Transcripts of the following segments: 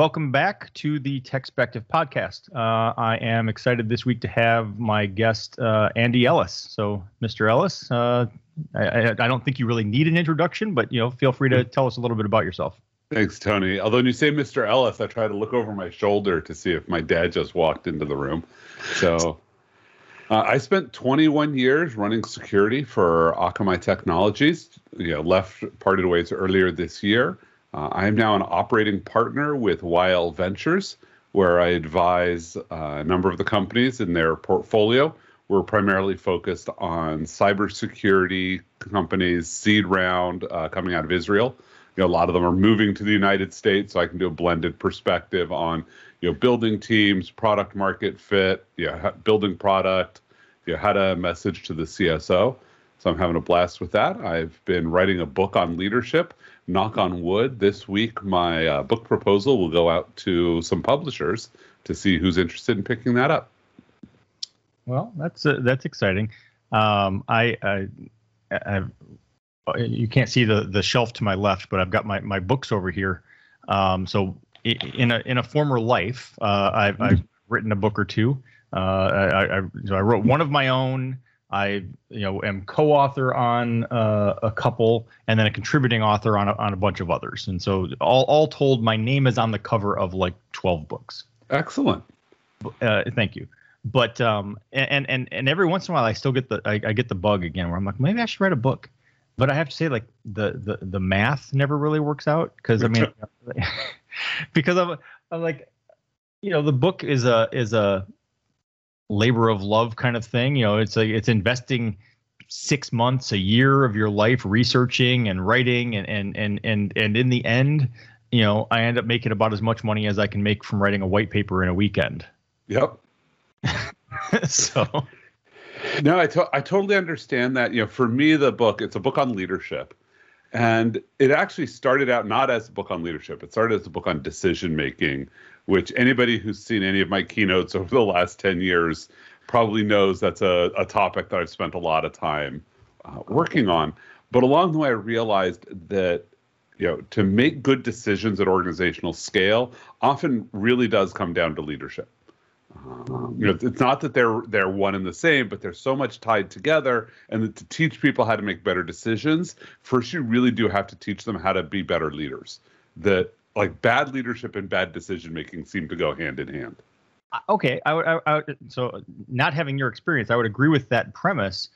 welcome back to the Techspective podcast. Uh, I am excited this week to have my guest uh, Andy Ellis. So, Mr. Ellis, uh, I, I, don't think you really need an introduction, but you know, feel free to tell us a little bit about yourself. Thanks, Tony. Although when you say Mr. Ellis, I try to look over my shoulder to see if my dad just walked into the room. So, uh, I spent 21 years running security for Akamai Technologies. You know, left parted ways earlier this year. Uh, I am now an operating partner with YL Ventures, where I advise uh, a number of the companies in their portfolio. We're primarily focused on cybersecurity companies, seed round uh, coming out of Israel. You know, a lot of them are moving to the United States, so I can do a blended perspective on you know building teams, product market fit, you know, building product, you know, how to message to the CSO. So I'm having a blast with that. I've been writing a book on leadership knock on wood, this week my uh, book proposal will go out to some publishers to see who's interested in picking that up. Well, that's uh, that's exciting. Um, I, I, I, you can't see the the shelf to my left, but I've got my my books over here. Um, so in a in a former life, uh, I've, mm-hmm. I've written a book or two. Uh, I, I, so I wrote one of my own. I you know am co-author on uh, a couple, and then a contributing author on a, on a bunch of others. And so all all told, my name is on the cover of like twelve books. Excellent. Uh, thank you. But um and and and every once in a while, I still get the I, I get the bug again where I'm like maybe I should write a book. But I have to say, like the the the math never really works out because I mean, because I'm, I'm like, you know, the book is a is a labor of love kind of thing. You know, it's like it's investing six months, a year of your life researching and writing, and and and and and in the end, you know, I end up making about as much money as I can make from writing a white paper in a weekend. Yep. so. No, I, to- I totally understand that. You know, for me, the book, it's a book on leadership. And it actually started out not as a book on leadership. It started as a book on decision making which anybody who's seen any of my keynotes over the last 10 years probably knows that's a, a topic that I've spent a lot of time uh, working on. But along the way, I realized that you know to make good decisions at organizational scale often really does come down to leadership. Um, you know, it's not that they're they're one and the same, but they're so much tied together. And to teach people how to make better decisions, first you really do have to teach them how to be better leaders. That like bad leadership and bad decision making seem to go hand in hand. Uh, okay, I would, I, I so not having your experience, I would agree with that premise.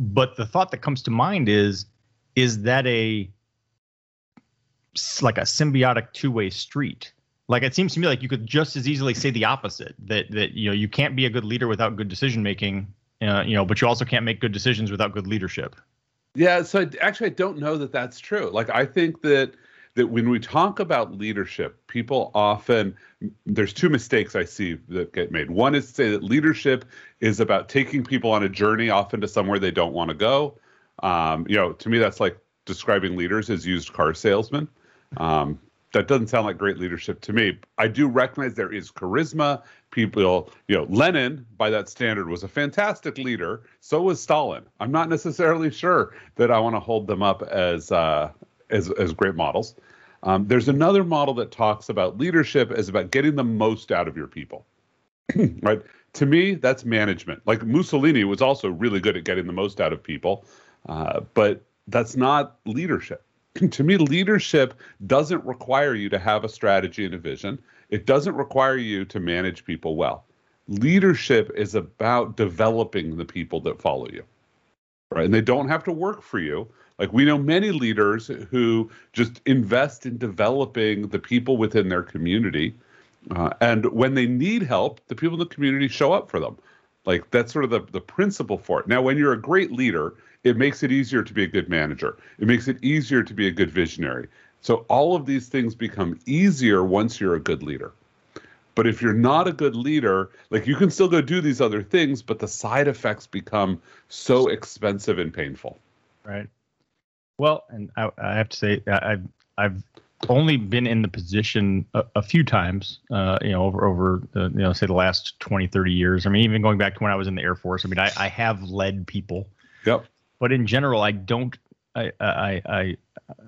But the thought that comes to mind is, is that a like a symbiotic two-way street? Like it seems to me like you could just as easily say the opposite that that you know you can't be a good leader without good decision making, uh, you know, but you also can't make good decisions without good leadership. Yeah, so I, actually I don't know that that's true. Like I think that that when we talk about leadership, people often there's two mistakes I see that get made. One is to say that leadership is about taking people on a journey, often to somewhere they don't want to go. Um, you know, to me, that's like describing leaders as used car salesmen. Um, that doesn't sound like great leadership to me. I do recognize there is charisma. People, you know, Lenin, by that standard, was a fantastic leader. So was Stalin. I'm not necessarily sure that I want to hold them up as uh, as as great models. Um, there's another model that talks about leadership as about getting the most out of your people. right? To me, that's management. Like Mussolini was also really good at getting the most out of people, uh, but that's not leadership. to me, leadership doesn't require you to have a strategy and a vision. It doesn't require you to manage people well. Leadership is about developing the people that follow you. Right? And they don't have to work for you, like we know many leaders who just invest in developing the people within their community. Uh, and when they need help, the people in the community show up for them. Like that's sort of the, the principle for it. Now, when you're a great leader, it makes it easier to be a good manager. It makes it easier to be a good visionary. So all of these things become easier once you're a good leader. But if you're not a good leader, like you can still go do these other things, but the side effects become so expensive and painful. Right. Well, and I, I have to say, I've I've only been in the position a, a few times, uh, you know, over over the, you know, say the last 20, 30 years. I mean, even going back to when I was in the Air Force. I mean, I, I have led people. Yep. But in general, I don't. I I I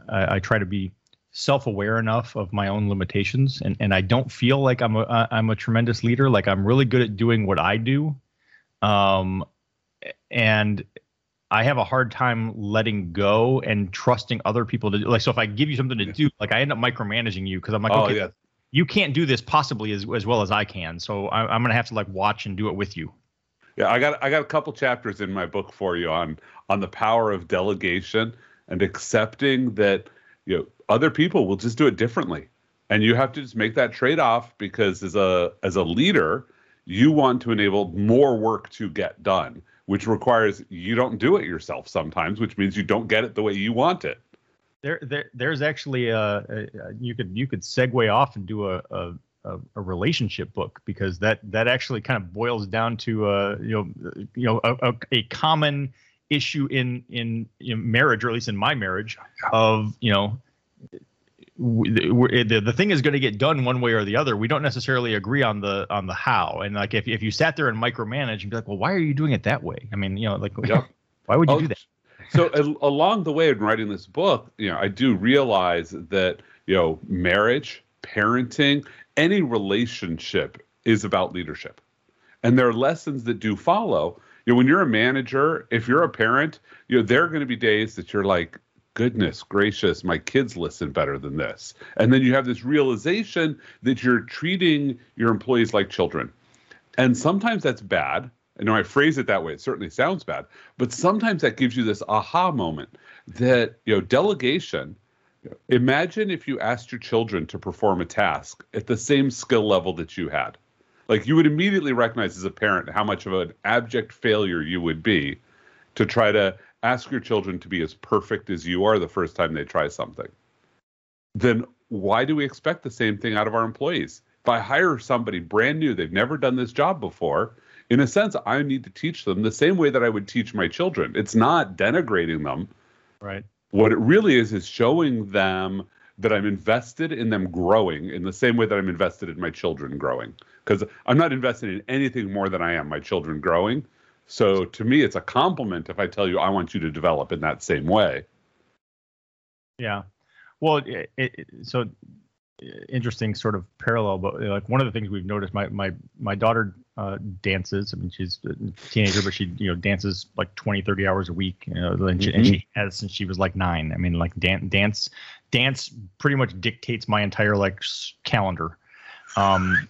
I, I try to be self-aware enough of my own limitations and, and I don't feel like I'm a I'm a tremendous leader like I'm really good at doing what I do um and I have a hard time letting go and trusting other people to do like so if I give you something to do like I end up micromanaging you because I'm like oh okay yeah. you can't do this possibly as, as well as I can so I, I'm gonna have to like watch and do it with you. Yeah, I got I got a couple chapters in my book for you on on the power of delegation and accepting that you know other people will just do it differently. And you have to just make that trade-off because as a as a leader, you want to enable more work to get done, which requires you don't do it yourself sometimes, which means you don't get it the way you want it. there, there there's actually a, a, a you could you could segue off and do a, a a, a relationship book because that that actually kind of boils down to uh you know you know a, a, a common issue in in know, marriage or at least in my marriage of you know w- w- the, the thing is going to get done one way or the other. We don't necessarily agree on the on the how. And like if, if you sat there and micromanage and be like well why are you doing it that way? I mean you know like Yep. why would you Oh, do that? so along the way in writing this book, you know, I do realize that you know, marriage, parenting, any relationship is about leadership, and there are lessons that do follow. You know, when you're a manager, if you're a parent, you know, there are going to be days that you're like, goodness gracious, my kids listen better than this, and then you have this realization that you're treating your employees like children, and sometimes that's bad. I know I phrase it that way. It certainly sounds bad, but sometimes that gives you this aha moment that you know delegation. Imagine if you asked your children to perform a task at the same skill level that you had. Like you would immediately recognize as a parent how much of an abject failure you would be to try to ask your children to be as perfect as you are the first time they try something. Then why do we expect the same thing out of our employees? If I hire somebody brand new, they've never done this job before, in a sense, I need to teach them the same way that I would teach my children. It's not denigrating them. right What it really is is showing them that I'm invested in them growing in the same way that I'm invested in my children growing. Because I'm not invested in anything more than I am my children growing. So to me, it's a compliment if I tell you I want you to develop in that same way. Yeah. Well, it, it, so interesting sort of parallel, but like one of the things we've noticed, my my my daughter uh, dances. I mean, she's a teenager, but she you know dances like 20, 30 hours a week. You know, and, she, and she has since she was like nine. I mean, like dan- dance dance pretty much dictates my entire like calendar. Um,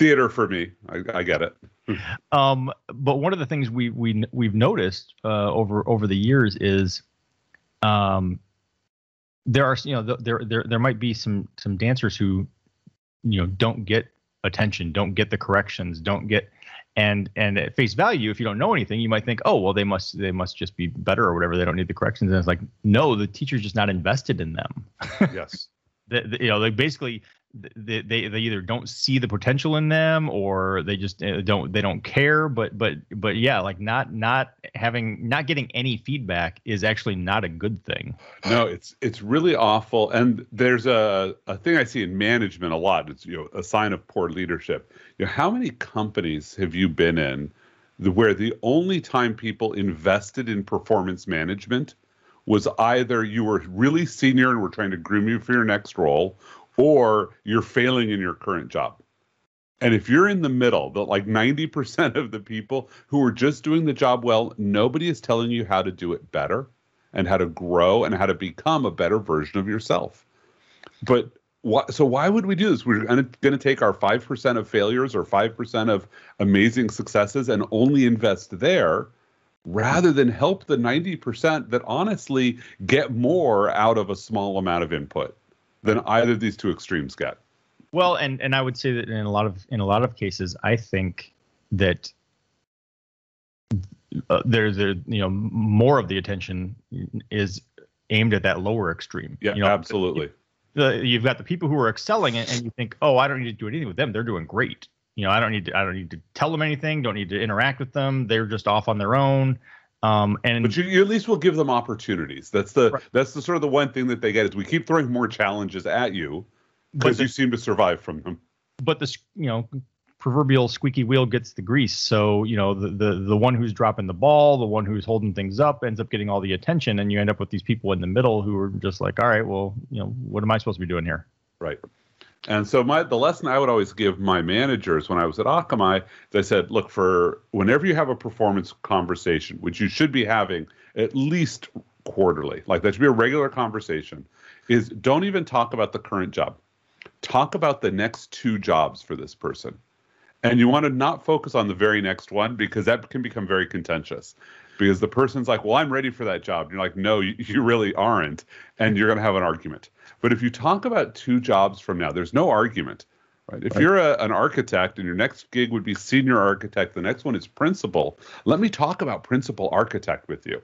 Theater for me, I, I get it. um, but one of the things we we we've noticed uh, over over the years is, um, there are you know th- there there there might be some some dancers who, you know, don't get attention, don't get the corrections, don't get, and and at face value, if you don't know anything, you might think, oh well, they must they must just be better or whatever. They don't need the corrections, and it's like, no, the teacher's just not invested in them. Yes. the, the- you know, like basically they, they they either don't see the potential in them or they just uh, don't they don't care but but but yeah like not not having not getting any feedback is actually not a good thing no, it's it's really awful. And there's a, a thing I see in management a lot. It's you know a sign of poor leadership. You know, how many companies have you been in where the only time people invested in performance management was either you were really senior and were trying to groom you for your next role, or you're failing in your current job. And if you're in the middle, the like 90% of the people who are just doing the job well, nobody is telling you how to do it better and how to grow and how to become a better version of yourself. But why, so why would we do this? We're going to take our 5% of failures or 5% of amazing successes and only invest there rather than help the 90% that honestly get more out of a small amount of input than either of these two extremes get. well and and i would say that in a lot of in a lot of cases i think that uh, there's a you know more of the attention is aimed at that lower extreme. Yeah, you know, absolutely. the, you've got the people who are excelling and, and you think oh i don't need to do anything with them. They're doing great. You know i don't need to i don't need to tell them anything. Don't need to interact with them. They're just off on their own um and But you, you at least will give them opportunities. That's the Right. that's the sort of the one thing that they get is we keep throwing more challenges at you because you seem to survive from them. but the you know proverbial squeaky wheel gets the grease. So you know the the the one who's dropping the ball, the one who's holding things up, ends up getting all the attention, and you end up with these people in the middle who are just like, all right, well, you know, what am I supposed to be doing here? Right. And so my the lesson I would always give my managers when I was at Akamai is I said, look, for whenever you have a performance conversation, which you should be having at least quarterly, like that should be a regular conversation, is don't even talk about the current job. Talk about the next two jobs for this person. And you want to not focus on the very next one because that can become very contentious. Because the person's like, well, I'm ready for that job. And you're like, no, you, you really aren't. And you're going to have an argument. But if you talk about two jobs from now, there's no argument. Right? If right. you're a, an architect and your next gig would be senior architect, the next one is principal, let me talk about principal architect with you.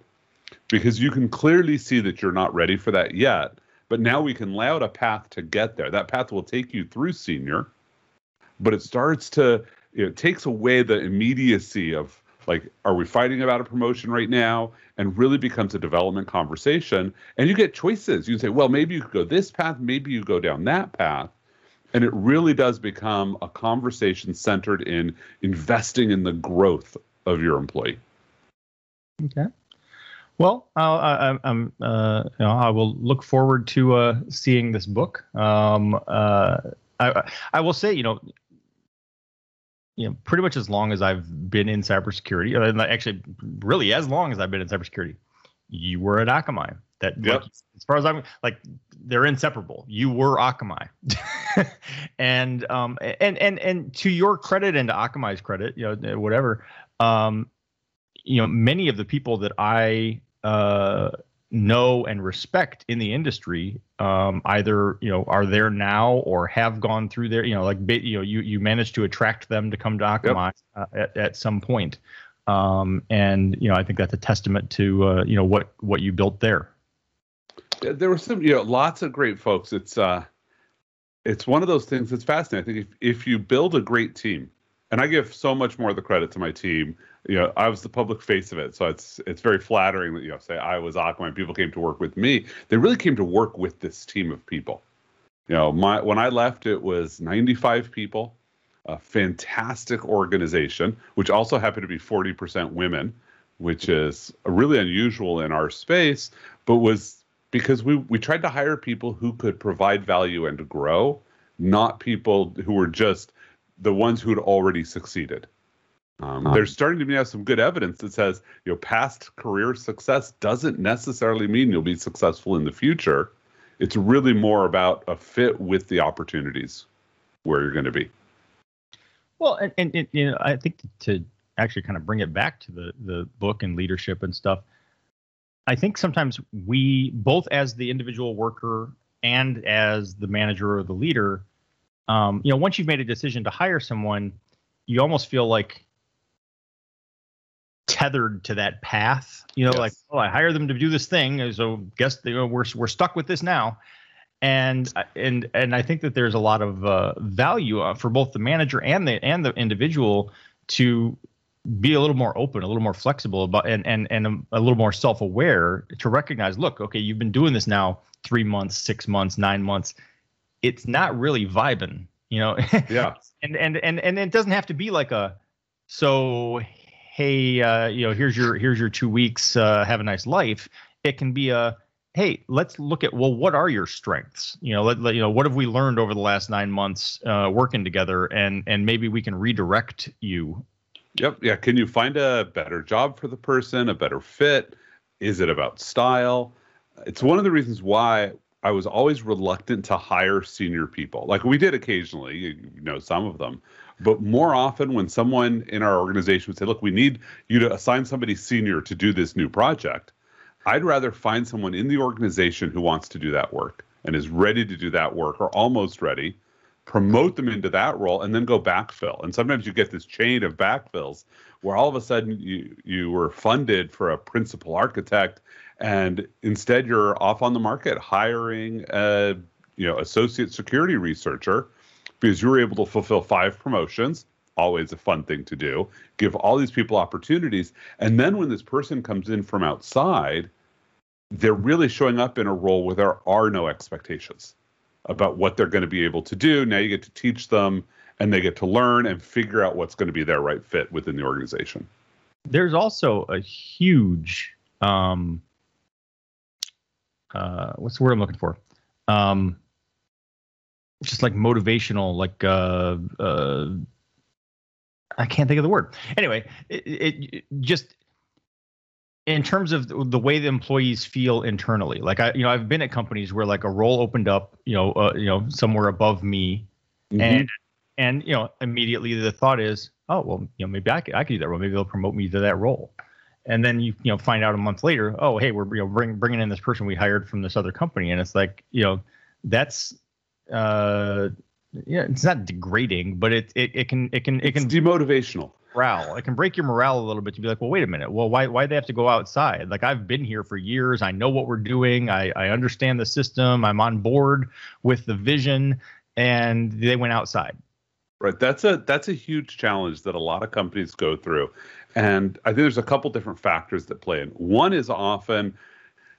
Because you can clearly see that you're not ready for that yet. But now we can lay out a path to get there. That path will take you through senior, but it starts to, it takes away the immediacy of like are we fighting about a promotion right now? And really becomes a development conversation. And you get choices. You can say well maybe you could go this path maybe you go down that path. And it really does become a conversation centered in investing in the growth of your employee. Okay. Well, I'll, I, am uh, you know, I will look forward to uh, seeing this book. Um, uh, I, I will say, you know, you know, pretty much as long as I've been in cybersecurity, and actually, really as long as I've been in cybersecurity, you were at Akamai. That, yep. like, as far as I'm like, they're inseparable. You were Akamai, and um, and and and to your credit and to Akamai's credit, you know, whatever, um, you know, many of the people that I uh know and respect in the industry um, either you know are there now or have gone through there you know like you know you you managed to attract them to come to Akamai yep. uh, at, at some point. Um, and you know I think that's a testament to uh, you know what what you built there. There were some you know lots of great folks. It's uh it's one of those things that's fascinating. I think if if you build a great team and I give so much more of the credit to my team you know, I was the public face of it, so it's it's very flattering that you know, say I was Akamai. people came to work with me. They really came to work with this team of people. You know, my when I left, it was 95 people, a fantastic organization, which also happened to be 40% women, which is really unusual in our space, but was because we we tried to hire people who could provide value and grow, not people who were just the ones who had already succeeded. Um, there's starting to be now some good evidence that says you know past career success doesn't necessarily mean you'll be successful in the future. It's really more about a fit with the opportunities where you're going to be. Well, and, and, and, you know, I think to actually kind of bring it back to the the book and leadership and stuff. I think sometimes we both as the individual worker and as the manager or the leader, um, you know, once you've made a decision to hire someone, you almost feel like tethered to that path. You know, yes. like oh, I hire them to do this thing, so guess they, we're we're stuck with this now. And and and I think that there's a lot of uh, value uh, for both the manager and the and the individual to be a little more open, a little more flexible about, and and and a, a little more self-aware to recognize. Look, okay, you've been doing this now three months, six months, nine months. It's not really vibing, you know. Yeah. and and and and it doesn't have to be like a so hey, uh, you know, here's your here's your two weeks, uh, have a nice life. It can be a hey, let's look at well, what are your strengths? You know, let, let you know what have we learned over the last nine months uh, working together, and and maybe we can redirect you. Yep. Yeah. Can you find a better job for the person, a better fit? Is it about style? It's one of the reasons why I was always reluctant to hire senior people. Like we did occasionally, you know, some of them, but more often, when someone in our organization would say, Look, we need you to assign somebody senior to do this new project, I'd rather find someone in the organization who wants to do that work and is ready to do that work or almost ready, promote them into that role, and then go backfill. And sometimes you get this chain of backfills where all of a sudden you, you were funded for a principal architect and instead you're off on the market hiring a you know associate security researcher because you were able to fulfill five promotions always a fun thing to do give all these people opportunities and then when this person comes in from outside they're really showing up in a role where there are no expectations about what they're going to be able to do now you get to teach them and they get to learn and figure out what's going to be their right fit within the organization. There's also a huge, um, uh, what's the word I'm looking for? Um, just like motivational, like uh, uh, I can't think of the word. Anyway, it, it just in terms of the way the employees feel internally. Like I, you know, I've been at companies where like a role opened up, you know, uh, you know, somewhere above me, mm-hmm. and and you know, immediately the thought is, oh well, you know, maybe I could I could do that role. Maybe they'll promote me to that role. And then you you know find out a month later, oh hey, we're you know bring, bringing in this person we hired from this other company, and it's like you know that's uh yeah it's not degrading, but it it, it can it can it it's can demotivational morale. It can break your morale a little bit to be like, well, wait a minute. Well, why why they have to go outside? Like I've been here for years. I know what we're doing. I, I understand the system. I'm on board with the vision. And they went outside. Right. That's a that's a huge challenge that a lot of companies go through. And I think there's a couple different factors that play in. One is often,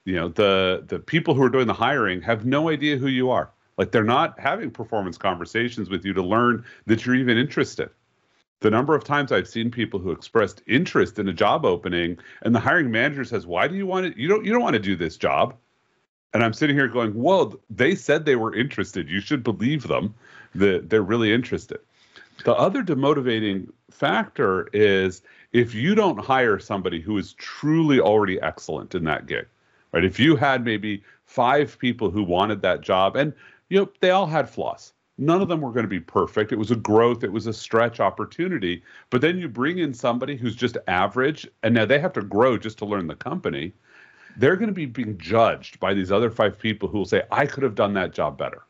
you know, the the people who are doing the hiring have no idea who you are. Like they're not having performance conversations with you to learn that you're even interested the number of times I've seen people who expressed interest in a job opening and the hiring manager says, "Why do you want to you don't you don't want to do this job?" And I'm sitting here going, "Well, they said they were interested. You should believe them that they're really interested." The other demotivating factor is if you don't hire somebody who is truly already excellent in that gig. Right? If you had maybe 5 people who wanted that job and you know, they all had flaws None of them were going to be perfect. It was a growth, it was a stretch opportunity. But then you bring in somebody who's just average, and now they have to grow just to learn the company. They're going to be being judged by these other five people who will say, I could have done that job better.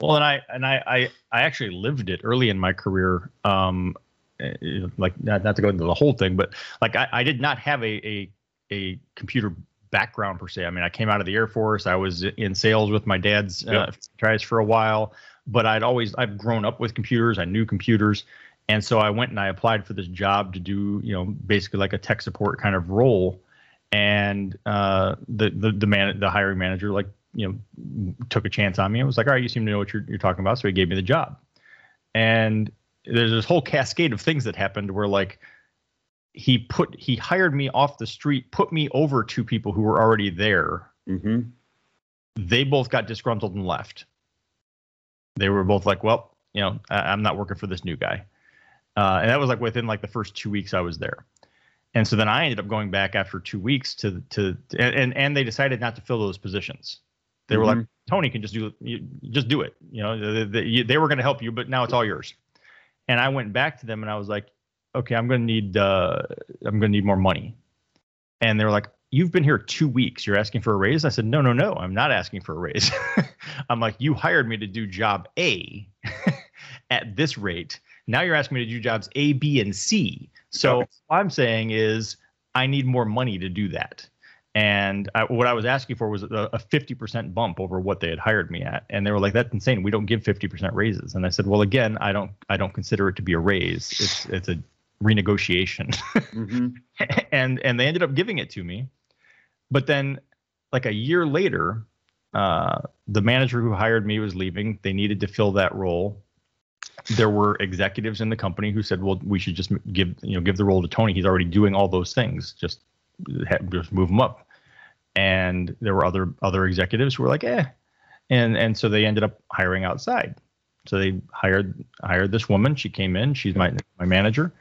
Well, and I and I I, I actually lived it early in my career. Um, eh, like not, not to go into the whole thing, but like I, I did not have a, a a computer background per se. I mean, I came out of the Air Force. I was in sales with my dad's uh, yep. tries for a while but I'd always I've grown up with computers. I knew computers, and so I went and I applied for this job to do you know basically like a tech support kind of role. And uh, the the the man the hiring manager like you know took a chance on me and was like, all right, you seem to know what you're you're talking about, so he gave me the job. And there's this whole cascade of things that happened where like he put he hired me off the street, put me over to people who were already there. Mm-hmm. They both got disgruntled and left they were both like, well, you know, I, am not working for this new guy. Uh, and that was like within like the first two weeks I was there. And so then I ended up going back after two weeks to to and and they decided not to fill those positions. They were mm-hmm. like, Tony can just do you, just do it. You know, they, they were going to help you, but now it's all yours. And I went back to them and I was like, okay, I'm going to need uh, I'm going to need more money. And they were like, you've been here two weeks. You're asking for a raise? I said, no, no, no. I'm not asking for a raise. I'm like, you hired me to do job A at this rate. Now you're asking me to do jobs A, B, and C. So okay. what I'm saying is I need more money to do that. And I, what I was asking for was a, a 50% bump over what they had hired me at. And they were like, that's insane. We don't give 50% raises. And I said, well, again, I don't, I don't consider it to be a raise. It's, it's a renegotiation. mm-hmm. and, and they ended up giving it to me but then, like a year later, uh, the manager who hired me was leaving. They needed to fill that role. There were executives in the company who said, "Well, we should just give you know give the role to Tony. He's already doing all those things. Just just move him up." And there were other other executives who were like, "Eh," and and so they ended up hiring outside. So they hired hired this woman. She came in. She's my my manager.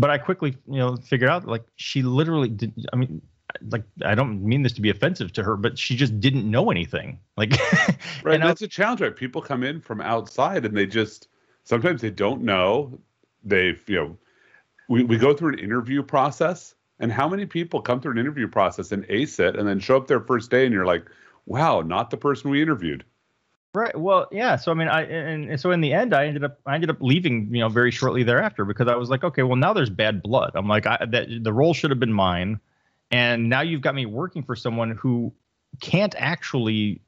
But I quickly you know figured out like she literally did. I mean, like I don't mean this to be offensive to her, but she just didn't know anything. Like, right? that's I, a challenge, right? People come in from outside and they just sometimes they don't know. They've you know, we we go through an interview process, and how many people come through an interview process and ace it, and then show up their first day, and you're like, wow, not the person we interviewed. Right. Well, yeah. So I mean, I and, and so in the end, I ended up I ended up leaving, you know, very shortly thereafter because I was like, okay, well now there's bad blood. I'm like, I, that the role should have been mine and now you've got me working for someone who can't actually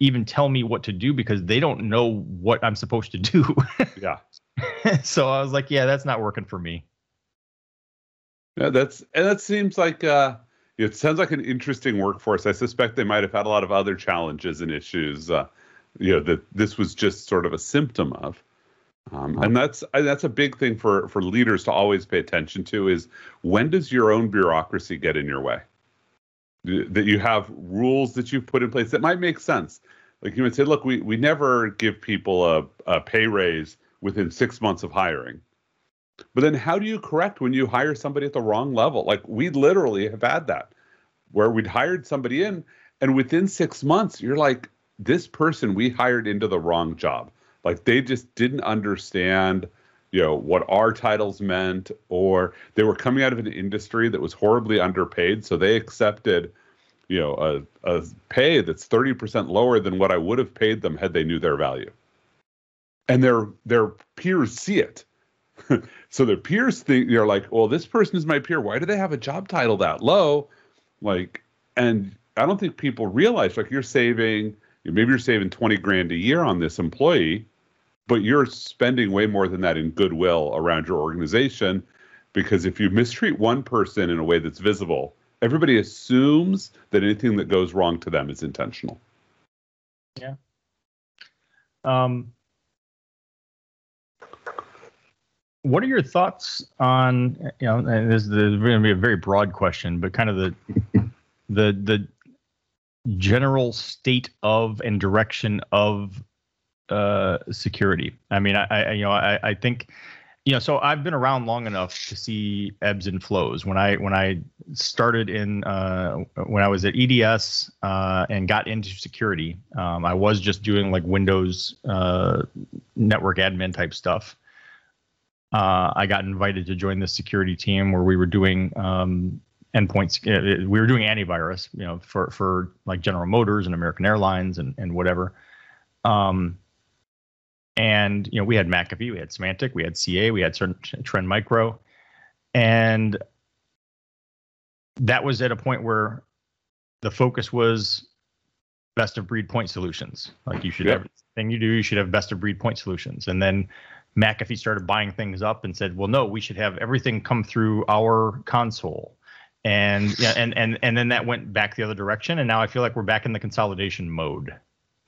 even tell me what to do because they don't know what I'm supposed to do. yeah. so I was like, yeah, that's not working for me. Yeah, that's and that seems like uh it sounds like an interesting workforce. I suspect they might have had a lot of other challenges and issues uh you know that this was just sort of a symptom of. Um, and that's that's a big thing for for leaders to always pay attention to is when does your own bureaucracy get in your way? That you have rules that you've put in place that might make sense. Like you would say, look, we we never give people a, a pay raise within six months of hiring. But then how do you correct when you hire somebody at the wrong level? Like we literally have had that where we'd hired somebody in and within six months, you're like, this person we hired into the wrong job. Like they just didn't understand, you know, what our titles meant, or they were coming out of an industry that was horribly underpaid. So they accepted, you know, a, a pay that's 30% lower than what I would have paid them had they knew their value. And their their peers see it. so their peers think you're like, well, this person is my peer. Why do they have a job title that low? Like, and I don't think people realize like you're saving maybe you're saving 20 grand a year on this employee, but you're spending way more than that in goodwill around your organization because if you mistreat one person in a way that's visible, everybody assumes that anything that goes wrong to them is intentional. Yeah. Um, what are your thoughts on you know this is going to be a very broad question but kind of the the the general state of and direction of uh, security. I mean, I, I you know I, I think you know so I've been around long enough to see ebbs and flows. When I when I started in uh, when I was at EDS uh, and got into security, um, I was just doing like Windows uh, network admin type stuff. Uh, I got invited to join the security team where we were doing um, endpoints. We were doing antivirus, you know, for for like General Motors and American Airlines and and whatever. Um, and you know, we had McAfee, we had Symantec, we had CA, we had certain Trend Micro, and that was at a point where the focus was best of breed point solutions. Like you should yep. everything you do, you should have best of breed point solutions. And then McAfee started buying things up and said, well, no, we should have everything come through our console and yeah, and and and then that went back the other direction, and now I feel like we're back in the consolidation mode.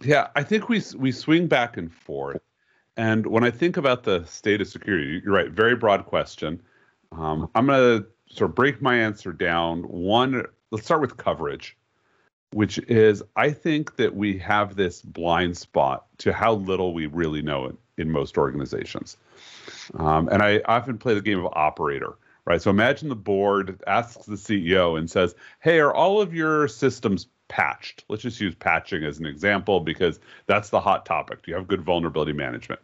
Yeah, I think we we swing back and forth. And when I think about the state of security, you're right, very broad question. Um, I'm to sort of break my answer down. One, let's start with coverage, which is I think that we have this blind spot to how little we really know in, in most organizations. Um, and I often play the game of operator right? So imagine the board asks the CEO and says, "Hey, are all of your systems patched?" Let's just use patching as an example because that's the hot topic. Do you have good vulnerability management?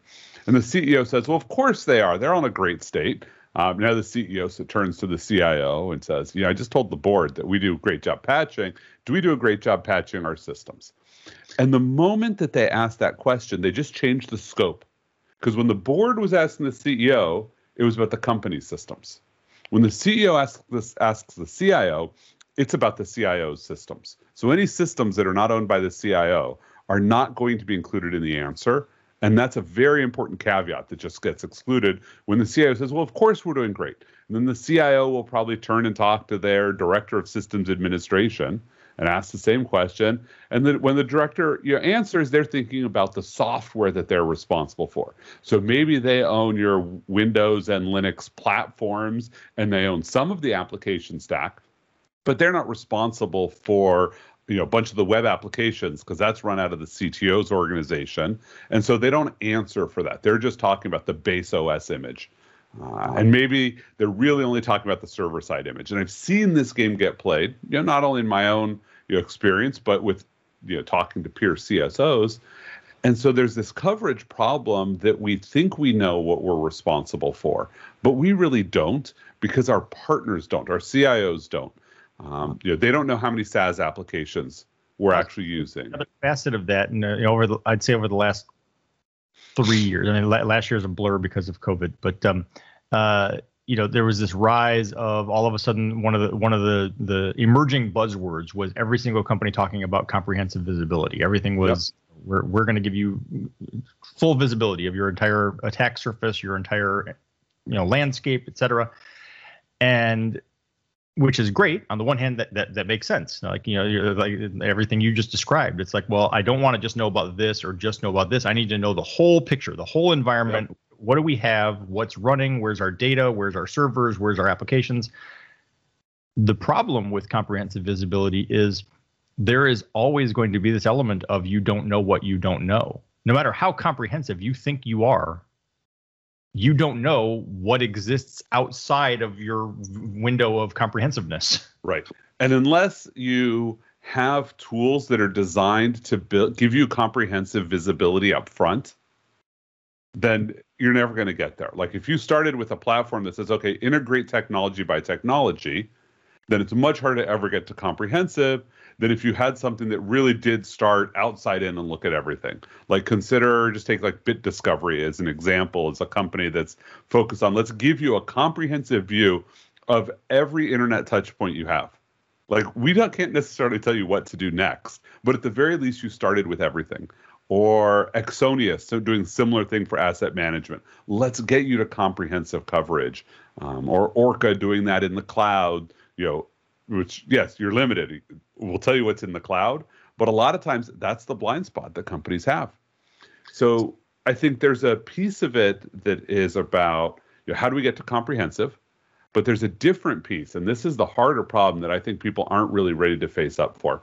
And the CEO says, "Well, of course they are. They're on a great state." Um, now the CEO so turns to the CIO and says, "You know, I just told the board that we do a great job patching. Do we do a great job patching our systems?" And the moment that they asked that question, they just changed the scope. Because when the board was asking the CEO, it was about the company's systems. When the CEO asks this asks the CIO, it's about the CIO's systems. So any systems that are not owned by the CIO are not going to be included in the answer. And that's a very important caveat that just gets excluded when the CIO says, well, of course we're doing great. And then the CIO will probably turn and talk to their director of systems administration and ask the same question. And then when the director you know, answers, they're thinking about the software that they're responsible for. So maybe they own your Windows and Linux platforms and they own some of the application stack, but they're not responsible for you know a bunch of the web applications because that's run out of the CTO's organization, and so they don't answer for that. They're just talking about the base OS image. Uh, and maybe they're really only talking about the server side image. And I've seen this game get played, you know, not only in my own you know, experience, but with you know talking to peer CSOs. And so there's this coverage problem that we think we know what we're responsible for, but we really don't because our partners don't, our CIOs don't. Um, you know, they don't know how many SaaS applications we're actually using. Another facet of that, and uh, over the, I'd say over the last three years. I mean, last year is a blur because of COVID, but um, uh, you know, there was this rise of all of a sudden one of the one of the the emerging buzzwords was every single company talking about comprehensive visibility. Everything was yep. we're we're going to give you full visibility of your entire attack surface, your entire you know landscape, et cetera. And which is great on the one hand that, that that makes sense like you know like everything you just described it's like well i don't want to just know about this or just know about this i need to know the whole picture the whole environment yep. what do we have? What's running? Where's our data? Where's our servers? Where's our applications? The problem with comprehensive visibility is there is always going to be this element of you don't know what you don't know. No matter how comprehensive you think you are, you don't know what exists outside of your window of comprehensiveness. Right. And unless you have tools that are designed to build, give you comprehensive visibility up front, then you're never going to get there. Like if you started with a platform that says, okay, integrate technology by technology, then it's much harder to ever get to comprehensive than if you had something that really did start outside in and look at everything. Like consider just take like Bit Discovery as an example. It's a company that's focused on let's give you a comprehensive view of every internet touch point you have. Like we don't can't necessarily tell you what to do next, but at the very least you started with everything. Or Axonius, so doing similar thing for asset management. Let's get you to comprehensive coverage. Um, or Orca doing that in the cloud. You know, which yes, you're limited. We'll tell you what's in the cloud, but a lot of times that's the blind spot that companies have. So I think there's a piece of it that is about you know, how do we get to comprehensive, but there's a different piece, and this is the harder problem that I think people aren't really ready to face up for,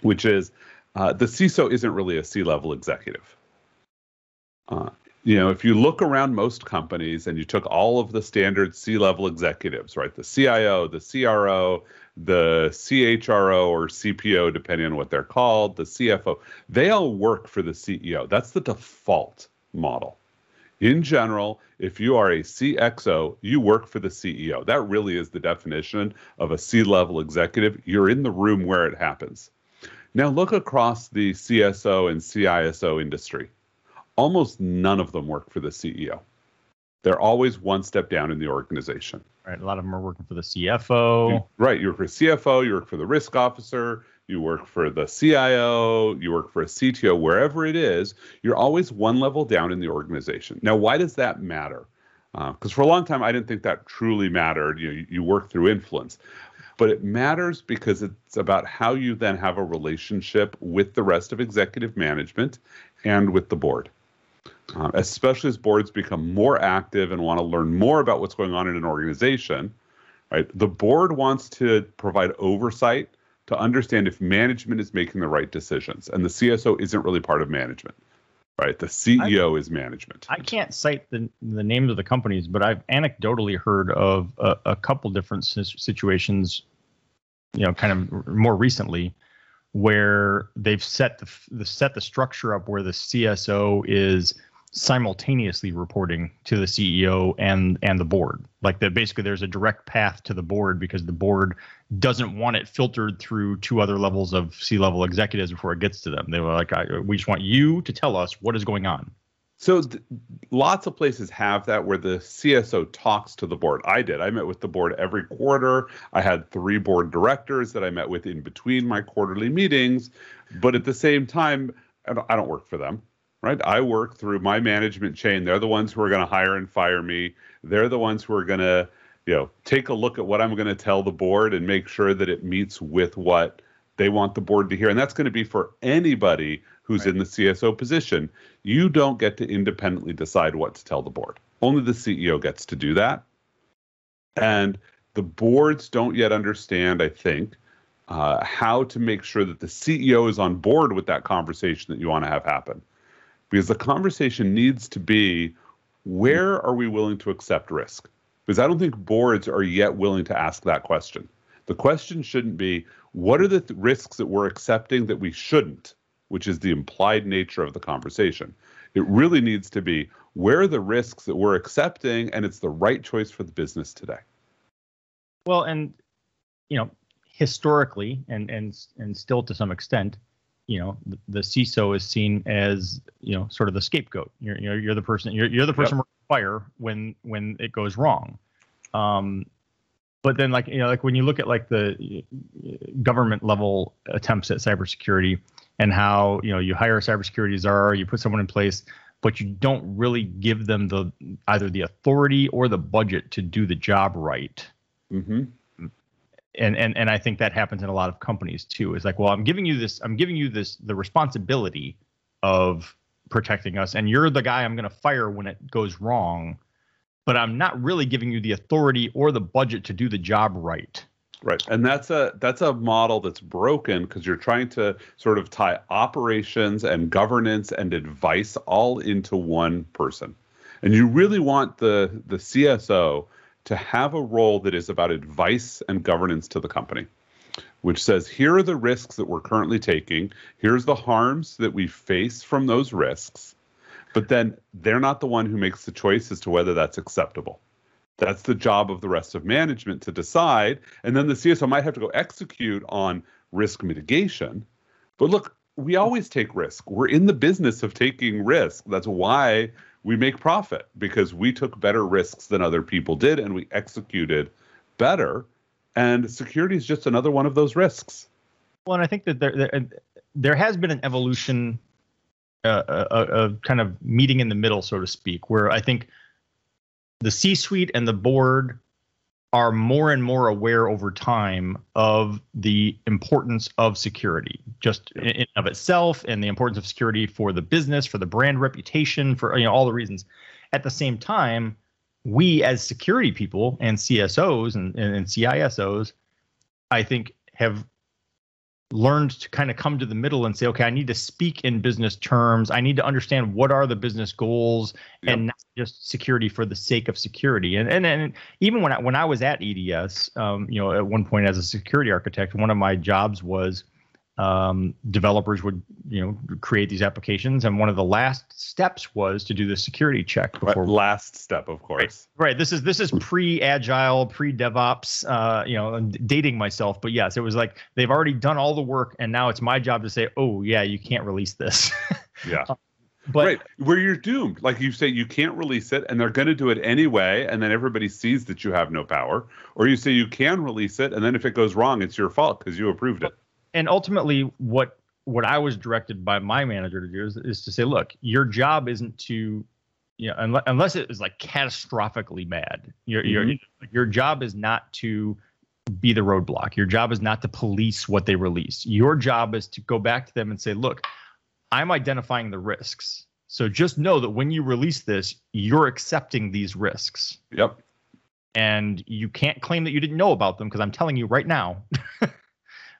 which is uh, the CISO isn't really a C-level executive. Uh, you know, if you look around most companies and you took all of the standard C-level executives, right, the CIO, the CRO, the CHRO or CPO, depending on what they're called, the CFO, they all work for the CEO. That's the default model. In general, if you are a CXO, you work for the CEO. That really is the definition of a C level executive. You're in the room where it happens. Now, look across the CSO and CISO industry. Almost none of them work for the CEO. They're always one step down in the organization. Right. A lot of them are working for the CFO. Right. You work for CFO, you work for the risk officer, you work for the CIO, you work for a CTO, wherever it is, you're always one level down in the organization. Now, why does that matter? Because uh, for a long time, I didn't think that truly mattered. You know, you, you work through influence, but it matters because it's about how you then have a relationship with the rest of executive management and with the board um, especially as boards become more active and want to learn more about what's going on in an organization. Right, the board wants to provide oversight to understand if management is making the right decisions, and the CSO isn't really part of management. Right, the CEO I, is management. I can't cite the the names of the companies, but I've anecdotally heard of a, a couple different situations, you know, kind of more recently, where they've set the, the set the structure up where the CSO is simultaneously reporting to the CEO and and the board. Like that basically there's a direct path to the board because the board doesn't want it filtered through two other levels of C-level executives before it gets to them. They were like we just want you to tell us what is going on. So th- lots of places have that where the CSO talks to the board. I did. I met with the board every quarter. I had three board directors that I met with in between my quarterly meetings, but at the same time I don't, I don't work for them right? I work through my management chain. They're the ones who are going to hire and fire me. They're the ones who are going to, you know, take a look at what I'm going to tell the board and make sure that it meets with what they want the board to hear. And that's going to be for anybody who's right. in the CSO position. You don't get to independently decide what to tell the board. Only the CEO gets to do that. And the boards don't yet understand, I think, uh, how to make sure that the CEO is on board with that conversation that you want to have happen because the conversation needs to be where are we willing to accept risk? Because I don't think boards are yet willing to ask that question. The question shouldn't be what are the th- risks that we're accepting that we shouldn't, which is the implied nature of the conversation. It really needs to be where are the risks that we're accepting and it's the right choice for the business today. Well, and you know, historically and and and still to some extent, you know the, the CISO is seen as you know sort of the scapegoat. You're you're, you're the person you're you're the person yep. fire when when it goes wrong. Um, but then like you know like when you look at like the government level attempts at cybersecurity and how you know you hire a cybersecurity czar, you put someone in place, but you don't really give them the either the authority or the budget to do the job right. Mm-hmm and and and I think that happens in a lot of companies too. Is like, well, I'm giving you this, I'm giving you this the responsibility of protecting us, and you're the guy I'm going to fire when it goes wrong. But I'm not really giving you the authority or the budget to do the job right. Right. And that's a that's a model that's broken because you're trying to sort of tie operations and governance and advice all into one person. And you really want the the CSO to have a role that is about advice and governance to the company, which says here are the risks that we're currently taking, here's the harms that we face from those risks. But then they're not the one who makes the choice as to whether that's acceptable. That's the job of the rest of management to decide. And then the CSO might have to go execute on risk mitigation. But look, we always take risk. We're in the business of taking risk. That's why we make profit because we took better risks than other people did and we executed better. And security is just another one of those risks. Well, and I think that there there, there has been an evolution, uh, a, a kind of meeting in the middle, so to speak, where I think the C-suite and the board are more and more aware over time of the importance of security just in, in of itself and the importance of security for the business for the brand reputation for you know all the reasons. At the same time we as security people and csos and, and, and cisos i think have learned to kind of come to the middle and say, okay, I need to speak in business terms. I need to understand what are the business goals yep. and not just security for the sake of security. And and, and even when I, when I was at EDS, um, you know, at one point as a security architect, one of my jobs was um, developers would you know create these applications. And one of the last steps was to do the security check before right, last step of course. Right, right. this is this is pre agile pre devops uh, you know dating myself but yes it was like they've already done all the work and now it's my job to say oh yeah you can't release this. Yeah. Uh, but right where you're doomed. Like you say you can't release it and they're going to do it anyway and then everybody sees that you have no power. Or you say you can release it and then if it goes wrong it's your fault because you approved it and ultimately what what I was directed by my manager to do is, is to say, look, your job isn't to, you know, unless, unless it is like catastrophically bad, your mm-hmm. your your job is not to be the roadblock. Your job is not to police what they release. Your job is to go back to them and say, look, I'm identifying the risks. So just know that when you release this, you're accepting these risks. Yep. And you can't claim that you didn't know about them because I'm telling you right now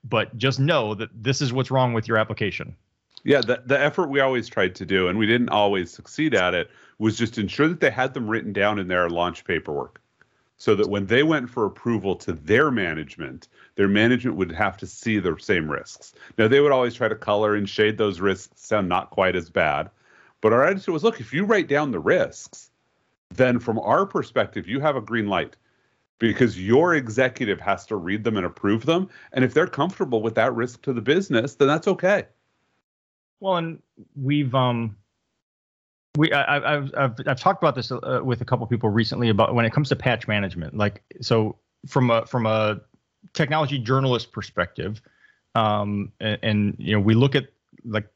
but just know that this is what's wrong with your application. Yeah, the, the effort we always tried to do, and we didn't always succeed at it, was just ensure that they had them written down in their launch paperwork. So that when they went for approval to their management, their management would have to see the same risks. Now, they would always try to color and shade those risks, sound not quite as bad. But our attitude was look, if you write down the risks, then from our perspective, you have a green light because your executive has to read them and approve them. And if they're comfortable with that risk to the business, then that's okay. Well, and we've um we I, have I've I've talked about this uh, with a couple people recently about when it comes to patch management. Like so from a from a technology journalist perspective, um and, and you know we look at like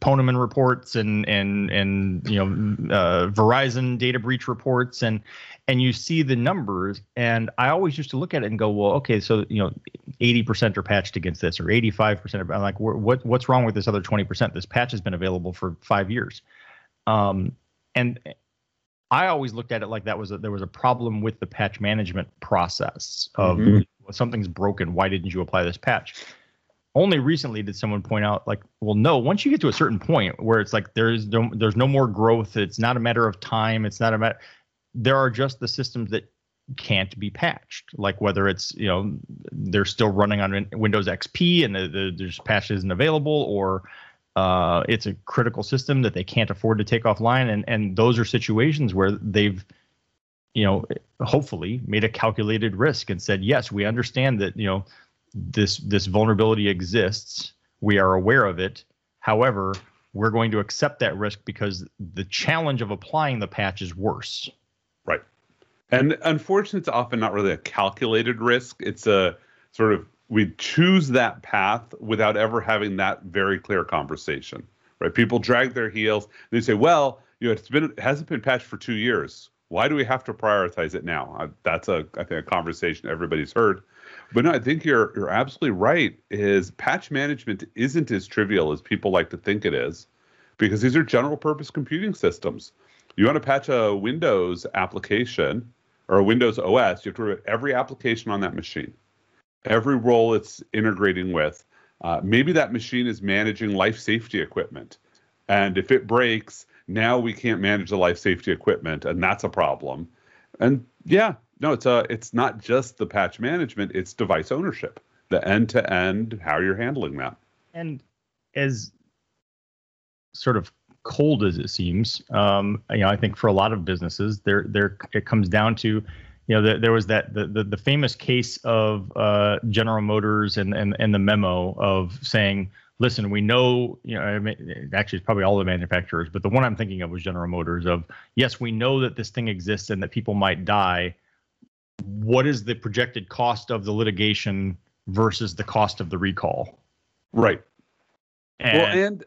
Ponemon reports and and and you know uh, Verizon data breach reports and and you see the numbers. And I always used to look at it and go well okay so you know 80% are patched against this or 85% I'm like what what's wrong with this other 20% this patch has been available for 5 years. Um, and I always looked at it like that was a, there was a problem with the patch management process of mm-hmm. something's broken. Why didn't you apply this patch only recently did someone point out like well no once you get to a certain point where it's like there's no there's no more growth it's not a matter of time it's not a matter there are just the systems that can't be patched. Like whether it's you know they're still running on windows xp and the, the, there's patch isn't available or uh, it's a critical system that they can't afford to take offline and and those are situations where they've you know hopefully made a calculated risk and said yes we understand that you know this this vulnerability exists. We are aware of it. However, we're going to accept that risk because the challenge of applying the patch is worse. Right. And unfortunately, it's often not really a calculated risk. It's a sort of we choose that path without ever having that very clear conversation. Right. People drag their heels. They say, well, you know, it's been it hasn't been patched for two years. Why do we have to prioritize it now? Uh, that's a I think a conversation everybody's heard. But no, I think you're you're absolutely right. Is patch management isn't as trivial as people like to think it is, because these are general purpose computing systems. You want to patch a Windows application or a Windows OS, you have to run every application on that machine, every role it's integrating with. Uh, maybe that machine is managing life safety equipment. And if it breaks, now we can't manage the life safety equipment, and that's a problem. And yeah, no, it's a it's not just the patch management, it's device ownership, the end to end, how you're handling that. And as sort of cold as it seems, um, you know, I think for a lot of businesses, there there it comes down to, you know, the, there was that the, the, the famous case of uh, General Motors and, and and the memo of saying, listen, we know, you know, actually it's probably all the manufacturers, but the one I'm thinking of was General Motors. Of yes, we know that this thing exists and that people might die. What is the projected cost of the litigation versus the cost of the recall? Right. And, well, and